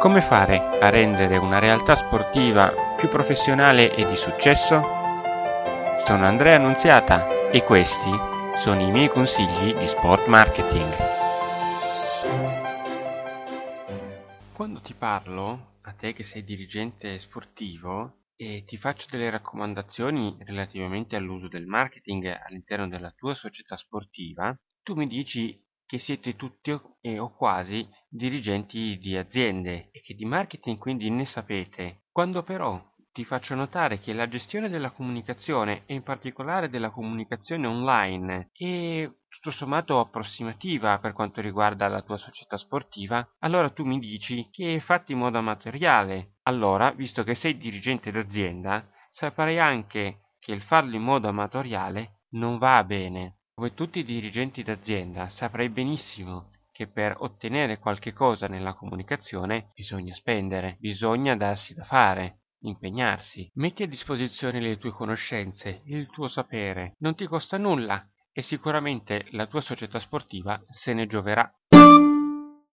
Come fare a rendere una realtà sportiva più professionale e di successo? Sono Andrea Annunziata e questi sono i miei consigli di sport marketing. Quando ti parlo, a te che sei dirigente sportivo, e ti faccio delle raccomandazioni relativamente all'uso del marketing all'interno della tua società sportiva, tu mi dici che siete tutti o quasi dirigenti di aziende e che di marketing quindi ne sapete. Quando però ti faccio notare che la gestione della comunicazione e in particolare della comunicazione online è tutto sommato approssimativa per quanto riguarda la tua società sportiva, allora tu mi dici che è fatta in modo amatoriale. Allora, visto che sei dirigente d'azienda, saprai anche che il farlo in modo amatoriale non va bene. Come tutti i dirigenti d'azienda saprai benissimo che per ottenere qualche cosa nella comunicazione bisogna spendere, bisogna darsi da fare, impegnarsi. Metti a disposizione le tue conoscenze, il tuo sapere, non ti costa nulla e sicuramente la tua società sportiva se ne gioverà.